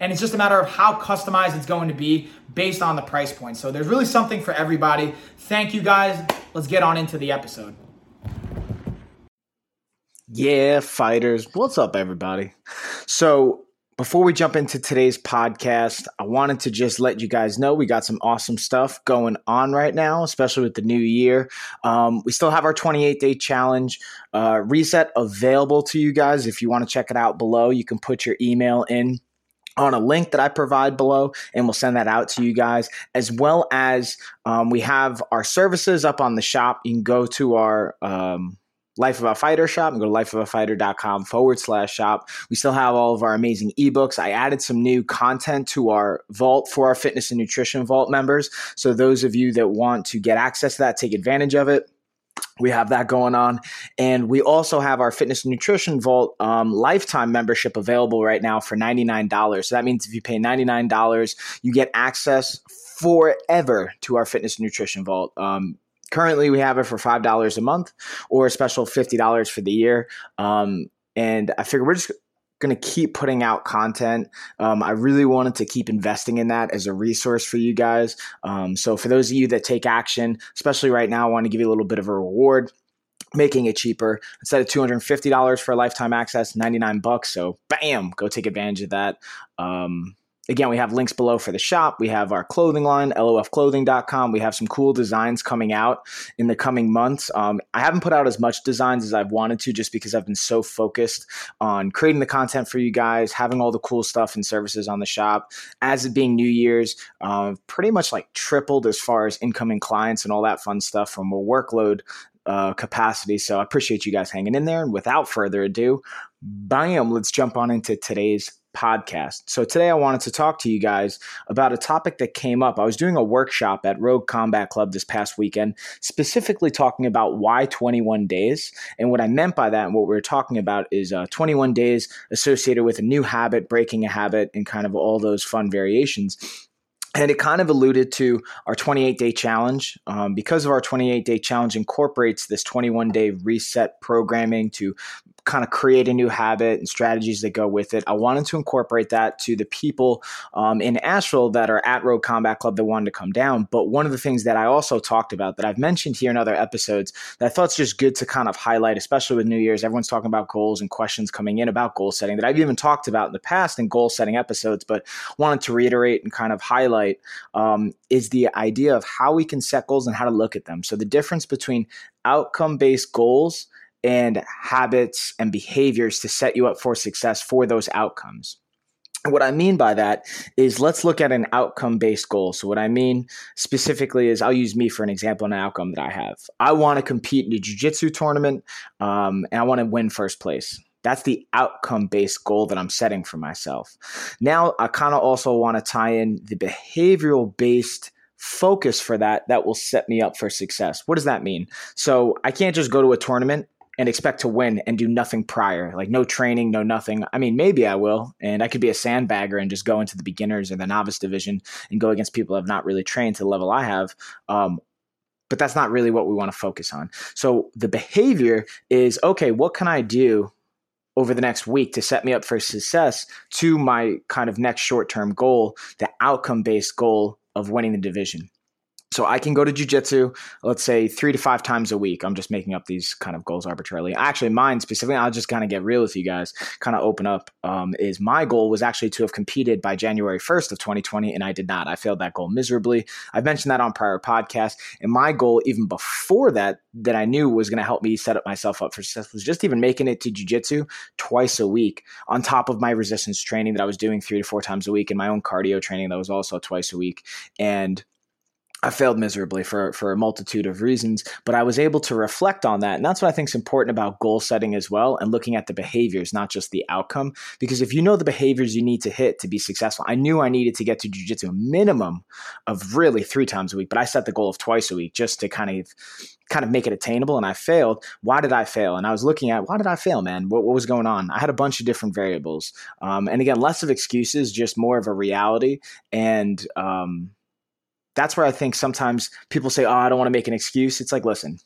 and it's just a matter of how customized it's going to be based on the price point. So there's really something for everybody. Thank you guys. Let's get on into the episode. Yeah, fighters. What's up, everybody? So, before we jump into today's podcast, I wanted to just let you guys know we got some awesome stuff going on right now, especially with the new year. Um, we still have our 28 day challenge uh, reset available to you guys. If you want to check it out below, you can put your email in on a link that I provide below, and we'll send that out to you guys. As well as um, we have our services up on the shop. You can go to our um, Life of a Fighter shop and go to lifeofafighter.com forward slash shop. We still have all of our amazing ebooks. I added some new content to our vault for our fitness and nutrition vault members. So, those of you that want to get access to that, take advantage of it we have that going on. And we also have our fitness and nutrition vault um, lifetime membership available right now for $99 so that means if you pay $99 you get access forever to our fitness and nutrition vault. Um, currently we have it for $5 a month or a special $50 for the year. Um, and i figure we're just going to keep putting out content. Um, I really wanted to keep investing in that as a resource for you guys. Um, so, for those of you that take action, especially right now, I want to give you a little bit of a reward making it cheaper instead of $250 for lifetime access 99 bucks so bam go take advantage of that um, Again, we have links below for the shop. We have our clothing line, lofclothing.com. We have some cool designs coming out in the coming months. Um, I haven't put out as much designs as I've wanted to just because I've been so focused on creating the content for you guys, having all the cool stuff and services on the shop. As it being New Year's, uh, pretty much like tripled as far as incoming clients and all that fun stuff from a workload uh, capacity. So I appreciate you guys hanging in there. And without further ado, bam, let's jump on into today's podcast. So today I wanted to talk to you guys about a topic that came up. I was doing a workshop at Rogue Combat Club this past weekend, specifically talking about why 21 days. And what I meant by that and what we were talking about is uh, 21 days associated with a new habit, breaking a habit, and kind of all those fun variations and it kind of alluded to our 28 day challenge um, because of our 28 day challenge incorporates this 21 day reset programming to kind of create a new habit and strategies that go with it. I wanted to incorporate that to the people um, in Asheville that are at Rogue Combat Club that wanted to come down. But one of the things that I also talked about that I've mentioned here in other episodes that I thought it's just good to kind of highlight, especially with New Year's, everyone's talking about goals and questions coming in about goal setting that I've even talked about in the past in goal setting episodes, but wanted to reiterate and kind of highlight um, is the idea of how we can set goals and how to look at them. So the difference between outcome based goals and habits and behaviors to set you up for success for those outcomes. What I mean by that is let's look at an outcome based goal. So, what I mean specifically is I'll use me for an example, an outcome that I have. I want to compete in a jiu jitsu tournament um, and I want to win first place. That's the outcome based goal that I'm setting for myself. Now, I kind of also want to tie in the behavioral based focus for that that will set me up for success. What does that mean? So, I can't just go to a tournament and expect to win and do nothing prior, like no training, no nothing. I mean, maybe I will, and I could be a sandbagger and just go into the beginners or the novice division and go against people have not really trained to the level I have. Um, but that's not really what we want to focus on. So the behavior is okay, what can I do over the next week to set me up for success to my kind of next short term goal, the outcome based goal of winning the division? So I can go to jujitsu, let's say three to five times a week. I'm just making up these kind of goals arbitrarily. Actually, mine specifically, I'll just kind of get real with you guys, kind of open up. Um, is my goal was actually to have competed by January 1st of 2020, and I did not. I failed that goal miserably. I've mentioned that on prior podcasts. And my goal, even before that, that I knew was going to help me set up myself up for success, was just even making it to jujitsu twice a week on top of my resistance training that I was doing three to four times a week, and my own cardio training that was also twice a week. And I failed miserably for for a multitude of reasons, but I was able to reflect on that, and that's what I think is important about goal setting as well, and looking at the behaviors, not just the outcome. Because if you know the behaviors you need to hit to be successful, I knew I needed to get to jujitsu a minimum of really three times a week, but I set the goal of twice a week just to kind of kind of make it attainable, and I failed. Why did I fail? And I was looking at why did I fail, man? What, what was going on? I had a bunch of different variables, um, and again, less of excuses, just more of a reality, and um, that's where I think sometimes people say, "Oh, I don't want to make an excuse." It's like, listen,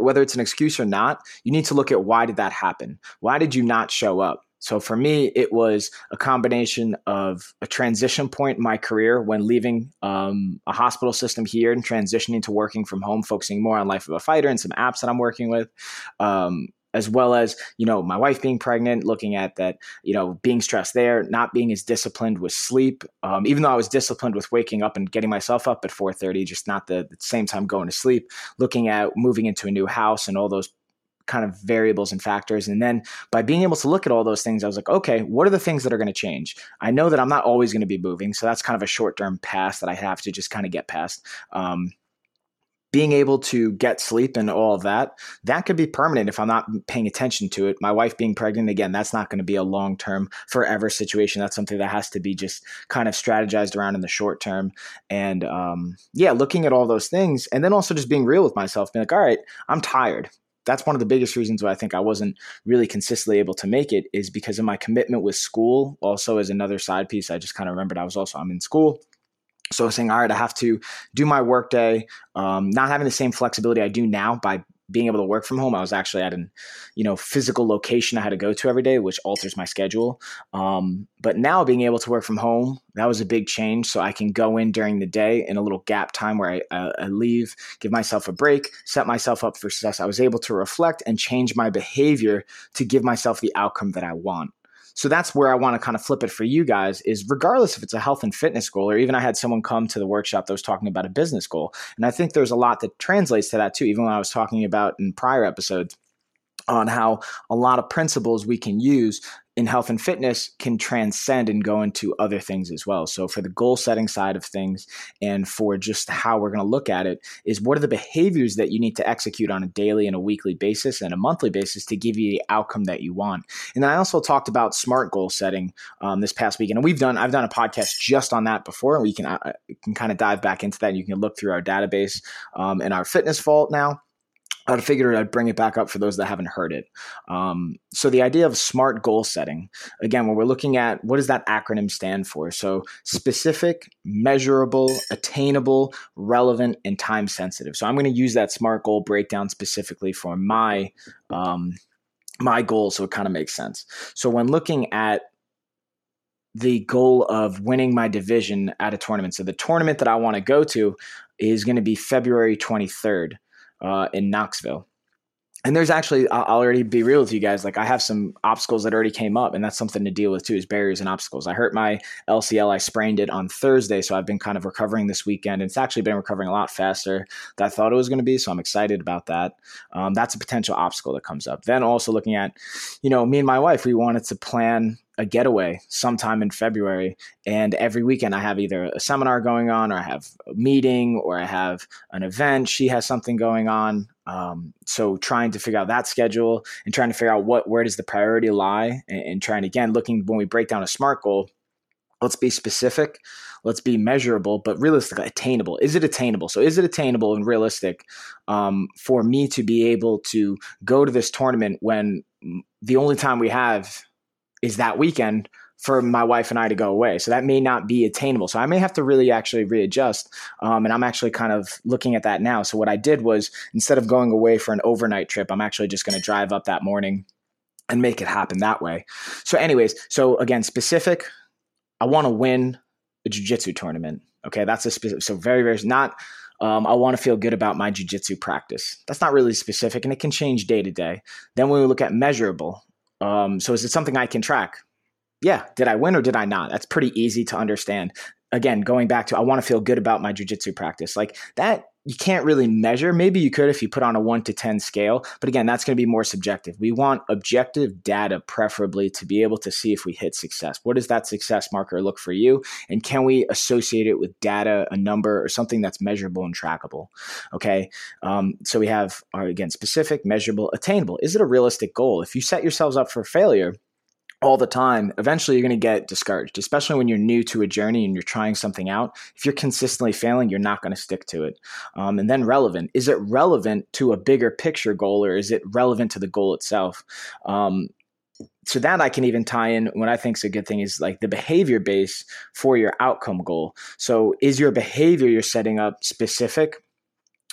whether it's an excuse or not, you need to look at why did that happen? Why did you not show up? So for me, it was a combination of a transition point in my career when leaving um, a hospital system here and transitioning to working from home, focusing more on life of a fighter and some apps that I'm working with. Um, as well as you know my wife being pregnant looking at that you know being stressed there not being as disciplined with sleep um, even though i was disciplined with waking up and getting myself up at 4.30 just not the, the same time going to sleep looking at moving into a new house and all those kind of variables and factors. And then by being able to look at all those things, I was like, okay, what are the things that are going to change? I know that I'm not always going to be moving. So that's kind of a short term pass that I have to just kind of get past. Um, being able to get sleep and all of that, that could be permanent if I'm not paying attention to it. My wife being pregnant, again, that's not going to be a long term, forever situation. That's something that has to be just kind of strategized around in the short term. And um, yeah, looking at all those things and then also just being real with myself, being like, all right, I'm tired that's one of the biggest reasons why I think I wasn't really consistently able to make it is because of my commitment with school. Also, as another side piece, I just kind of remembered I was also I'm in school so saying, all right, I have to do my workday, um, not having the same flexibility I do now by being able to work from home. I was actually at an, you know, physical location I had to go to every day, which alters my schedule. Um, but now being able to work from home, that was a big change. So I can go in during the day in a little gap time where I, uh, I leave, give myself a break, set myself up for success. I was able to reflect and change my behavior to give myself the outcome that I want. So that's where I want to kind of flip it for you guys is regardless if it's a health and fitness goal, or even I had someone come to the workshop that was talking about a business goal. And I think there's a lot that translates to that too, even when I was talking about in prior episodes on how a lot of principles we can use in health and fitness can transcend and go into other things as well. So, for the goal setting side of things, and for just how we're going to look at it, is what are the behaviors that you need to execute on a daily and a weekly basis and a monthly basis to give you the outcome that you want. And then I also talked about smart goal setting um, this past weekend, and we've done I've done a podcast just on that before, and we can uh, can kind of dive back into that. You can look through our database um, and our fitness vault now I figured I'd bring it back up for those that haven't heard it. Um, so the idea of smart goal setting, again, when we're looking at what does that acronym stand for? So specific, measurable, attainable, relevant, and time sensitive. So I'm going to use that smart goal breakdown specifically for my um, my goal, so it kind of makes sense. So when looking at the goal of winning my division at a tournament, so the tournament that I want to go to is going to be February 23rd uh, in Knoxville. And there's actually, I'll already be real with you guys. Like, I have some obstacles that already came up, and that's something to deal with too, is barriers and obstacles. I hurt my LCL. I sprained it on Thursday, so I've been kind of recovering this weekend. It's actually been recovering a lot faster than I thought it was going to be. So I'm excited about that. Um, that's a potential obstacle that comes up. Then also looking at, you know, me and my wife, we wanted to plan a getaway sometime in February. And every weekend I have either a seminar going on or I have a meeting or I have an event. She has something going on. Um, so trying to figure out that schedule and trying to figure out what where does the priority lie and, and trying again looking when we break down a smart goal, let's be specific, let's be measurable, but realistically attainable. Is it attainable? So is it attainable and realistic um, for me to be able to go to this tournament when the only time we have is that weekend for my wife and I to go away. So that may not be attainable. So I may have to really actually readjust. Um, and I'm actually kind of looking at that now. So what I did was instead of going away for an overnight trip, I'm actually just going to drive up that morning and make it happen that way. So, anyways, so again, specific, I want to win a jiu-jitsu tournament. Okay, that's a specific. So very, very not. Um, I want to feel good about my jiu-jitsu practice. That's not really specific, and it can change day to day. Then when we look at measurable, um, so is it something I can track? Yeah. Did I win or did I not? That's pretty easy to understand. Again, going back to I want to feel good about my jujitsu practice. Like that you can't really measure. Maybe you could if you put on a one to 10 scale, but again, that's going to be more subjective. We want objective data, preferably, to be able to see if we hit success. What does that success marker look for you? And can we associate it with data, a number, or something that's measurable and trackable? Okay. Um, so we have, uh, again, specific, measurable, attainable. Is it a realistic goal? If you set yourselves up for failure, all the time, eventually you're going to get discouraged, especially when you're new to a journey and you're trying something out. If you're consistently failing, you're not going to stick to it. Um, and then relevant. Is it relevant to a bigger picture goal or is it relevant to the goal itself? Um, so that I can even tie in what I think is a good thing is like the behavior base for your outcome goal. So is your behavior you're setting up specific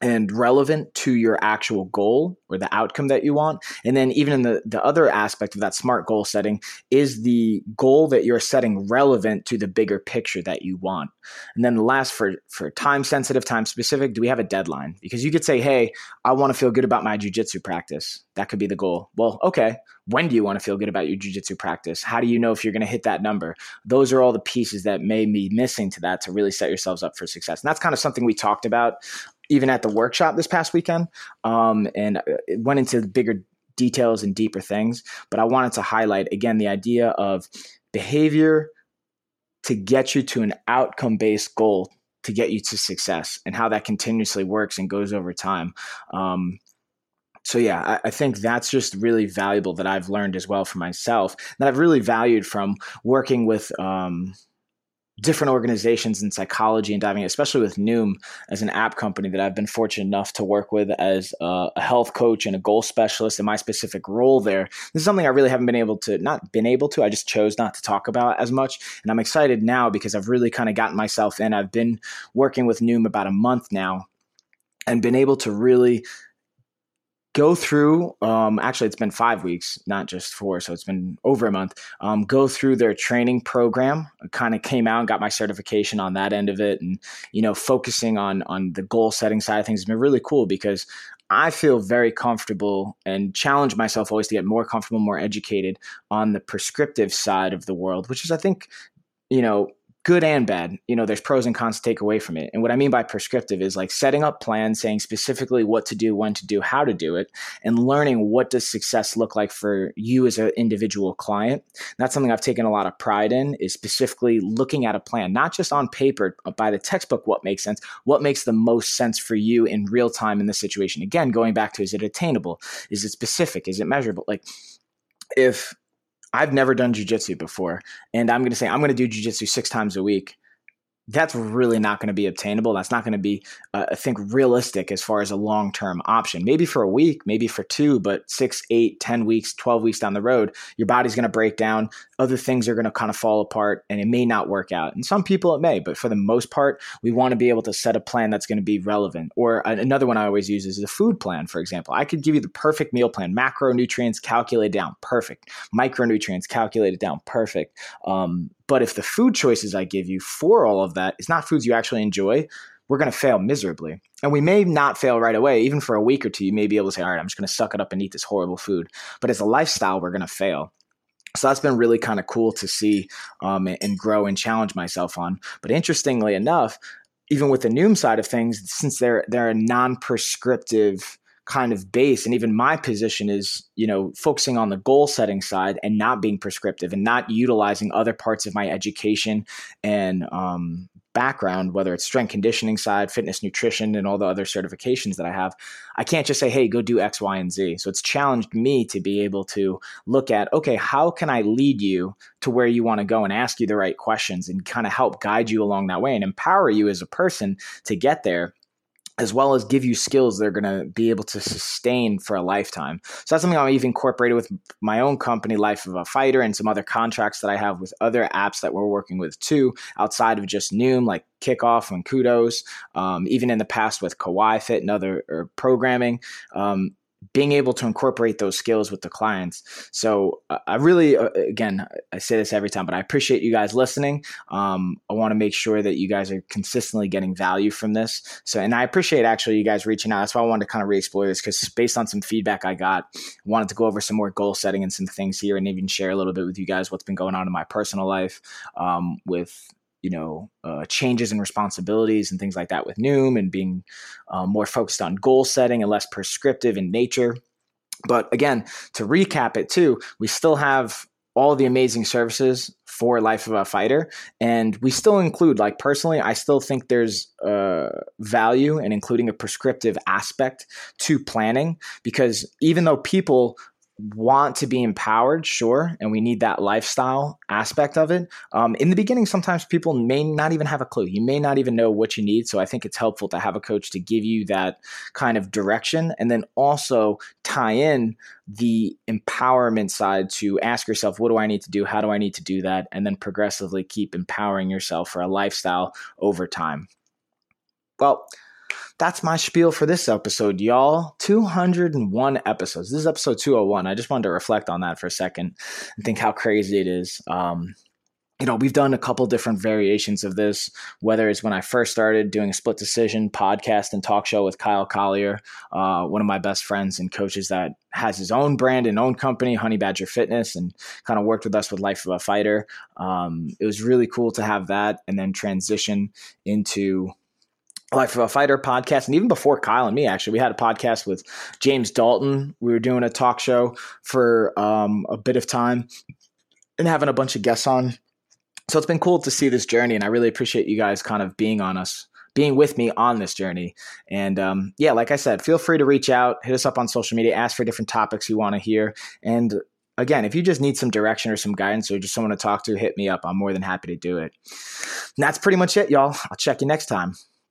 and relevant to your actual goal or the outcome that you want. And then even in the, the other aspect of that smart goal setting is the goal that you're setting relevant to the bigger picture that you want. And then the last for for time sensitive, time specific, do we have a deadline? Because you could say, hey, I want to feel good about my jujitsu practice. That could be the goal. Well, okay. When do you want to feel good about your jujitsu practice? How do you know if you're going to hit that number? Those are all the pieces that may be missing to that to really set yourselves up for success. And that's kind of something we talked about even at the workshop this past weekend, um, and it went into bigger details and deeper things. But I wanted to highlight again the idea of behavior to get you to an outcome based goal to get you to success and how that continuously works and goes over time. Um, so yeah, I, I, think that's just really valuable that I've learned as well for myself that I've really valued from working with um, different organizations in psychology and diving, especially with Noom as an app company that I've been fortunate enough to work with as a, a, health coach and a goal specialist in my specific role there. This is something I really haven't been able to, not been able to, I just chose not to talk about as much. And I'm excited now because I've really kind of gotten myself in. I've been working with Noom about a month now and been able to really go through um, actually it's been five weeks not just four so it's been over a month um, go through their training program. Kind of came out and got my certification on that end of it and you know focusing on on the goal setting side of things has been really cool because I feel very comfortable and challenge myself always to get more comfortable, more educated on the prescriptive side of the world, which is, I think, you know, good and bad. You know, there's pros and cons to take away from it. And what I mean by prescriptive is like setting up plans, saying specifically what to do, when to do, how to do it, and learning what does success look like for you as an individual client. That's something I've taken a lot of pride in is specifically looking at a plan, not just on paper, but by the textbook, what makes sense, what makes the most sense for you in real time in the situation. Again, going back to is it attainable? Is it specific? Is it measurable? Like if I've never done jujitsu before, and I'm going to say I'm going to do jujitsu six times a week that's really not going to be obtainable. That's not going to be, uh, I think, realistic as far as a long term option. Maybe for a week, maybe for two, but six, eight, ten weeks, 12 weeks down the road, your body's going to break down. Other things are going to kind of fall apart and it may not work out. And some people it may, but for the most part, we want to be able to set a plan that's going to be relevant. Or another one I always use is a food plan, for example. I could give you the perfect meal plan, macronutrients calculated down, perfect. Micronutrients calculated down, perfect. Um, but if the food choices I give you for all of that is not foods you actually enjoy, we're going to fail miserably. And we may not fail right away. Even for a week or two, you may be able to say, all right, I'm just going to suck it up and eat this horrible food. But as a lifestyle, we're going to fail. So that's been really kind of cool to see um, and grow and challenge myself on. But interestingly enough, even with the Noom side of things, since they're they're a non-prescriptive kind of base and even my position is you know focusing on the goal setting side and not being prescriptive and not utilizing other parts of my education and um, background whether it's strength conditioning side fitness nutrition and all the other certifications that i have. I can't just say hey go do x y and z. So it's challenged me to be able to look at okay how can i lead you to where you want to go and ask you the right questions and kind of help guide you along that way and empower you as a person to get there as well as give you skills that are going to be able to sustain for a lifetime. So that's something I've even incorporated with my own company, Life of a Fighter, and some other contracts that I have with other apps that we're working with too, outside of just Noom, like Kickoff and Kudos. Um, even in the past with Kawaii Fit and other programming. Um, being able to incorporate those skills with the clients. So uh, I really, uh, again, I say this every time, but I appreciate you guys listening. Um, I want to make sure that you guys are consistently getting value from this. So, and I appreciate actually you guys reaching out. That's why I wanted to kind of re-explore this because based on some feedback I got, I wanted to go over some more goal setting and some things here, and even share a little bit with you guys what's been going on in my personal life um, with you know uh, changes in responsibilities and things like that with Noom and being uh, more focused on goal setting and less prescriptive in nature. But again, to recap it too, we still have all the amazing services for Life of a Fighter. And we still include, like personally, I still think there's uh, value in including a prescriptive aspect to planning because even though people want to be empowered, sure, and we need that lifestyle aspect of it. Um, in the beginning, sometimes people may not even have a clue. You may not even know what you need. So I think it's helpful to have a coach to give you that kind of direction and then also tie in the empowerment side to ask yourself, what do I need to do? How do I need to do that? And then progressively keep empowering yourself for a lifestyle over time. Well, that's my spiel for this episode, y'all. 201 episodes. This is episode 201. I just wanted to reflect on that for a second and think how crazy it is. Um, you know, we've done a couple different variations of this, whether it's when I first started doing a split decision podcast and talk show with Kyle Collier, uh, one of my best friends and coaches that has his own brand and own company, Honey Badger Fitness, and kind of worked with us with Life of a Fighter. Um, it was really cool to have that and then transition into Life of a Fighter podcast. And even before Kyle and me, actually, we had a podcast with James Dalton. We were doing a talk show for um, a bit of time and having a bunch of guests on. So it's been cool to see this journey. And I really appreciate you guys kind of being on us, being with me on this journey. And um, yeah, like I said, feel free to reach out, hit us up on social media, ask for different topics you want to hear. And again, if you just need some direction or some guidance or just someone to talk to, hit me up. I'm more than happy to do it. And that's pretty much it, y'all. I'll check you next time.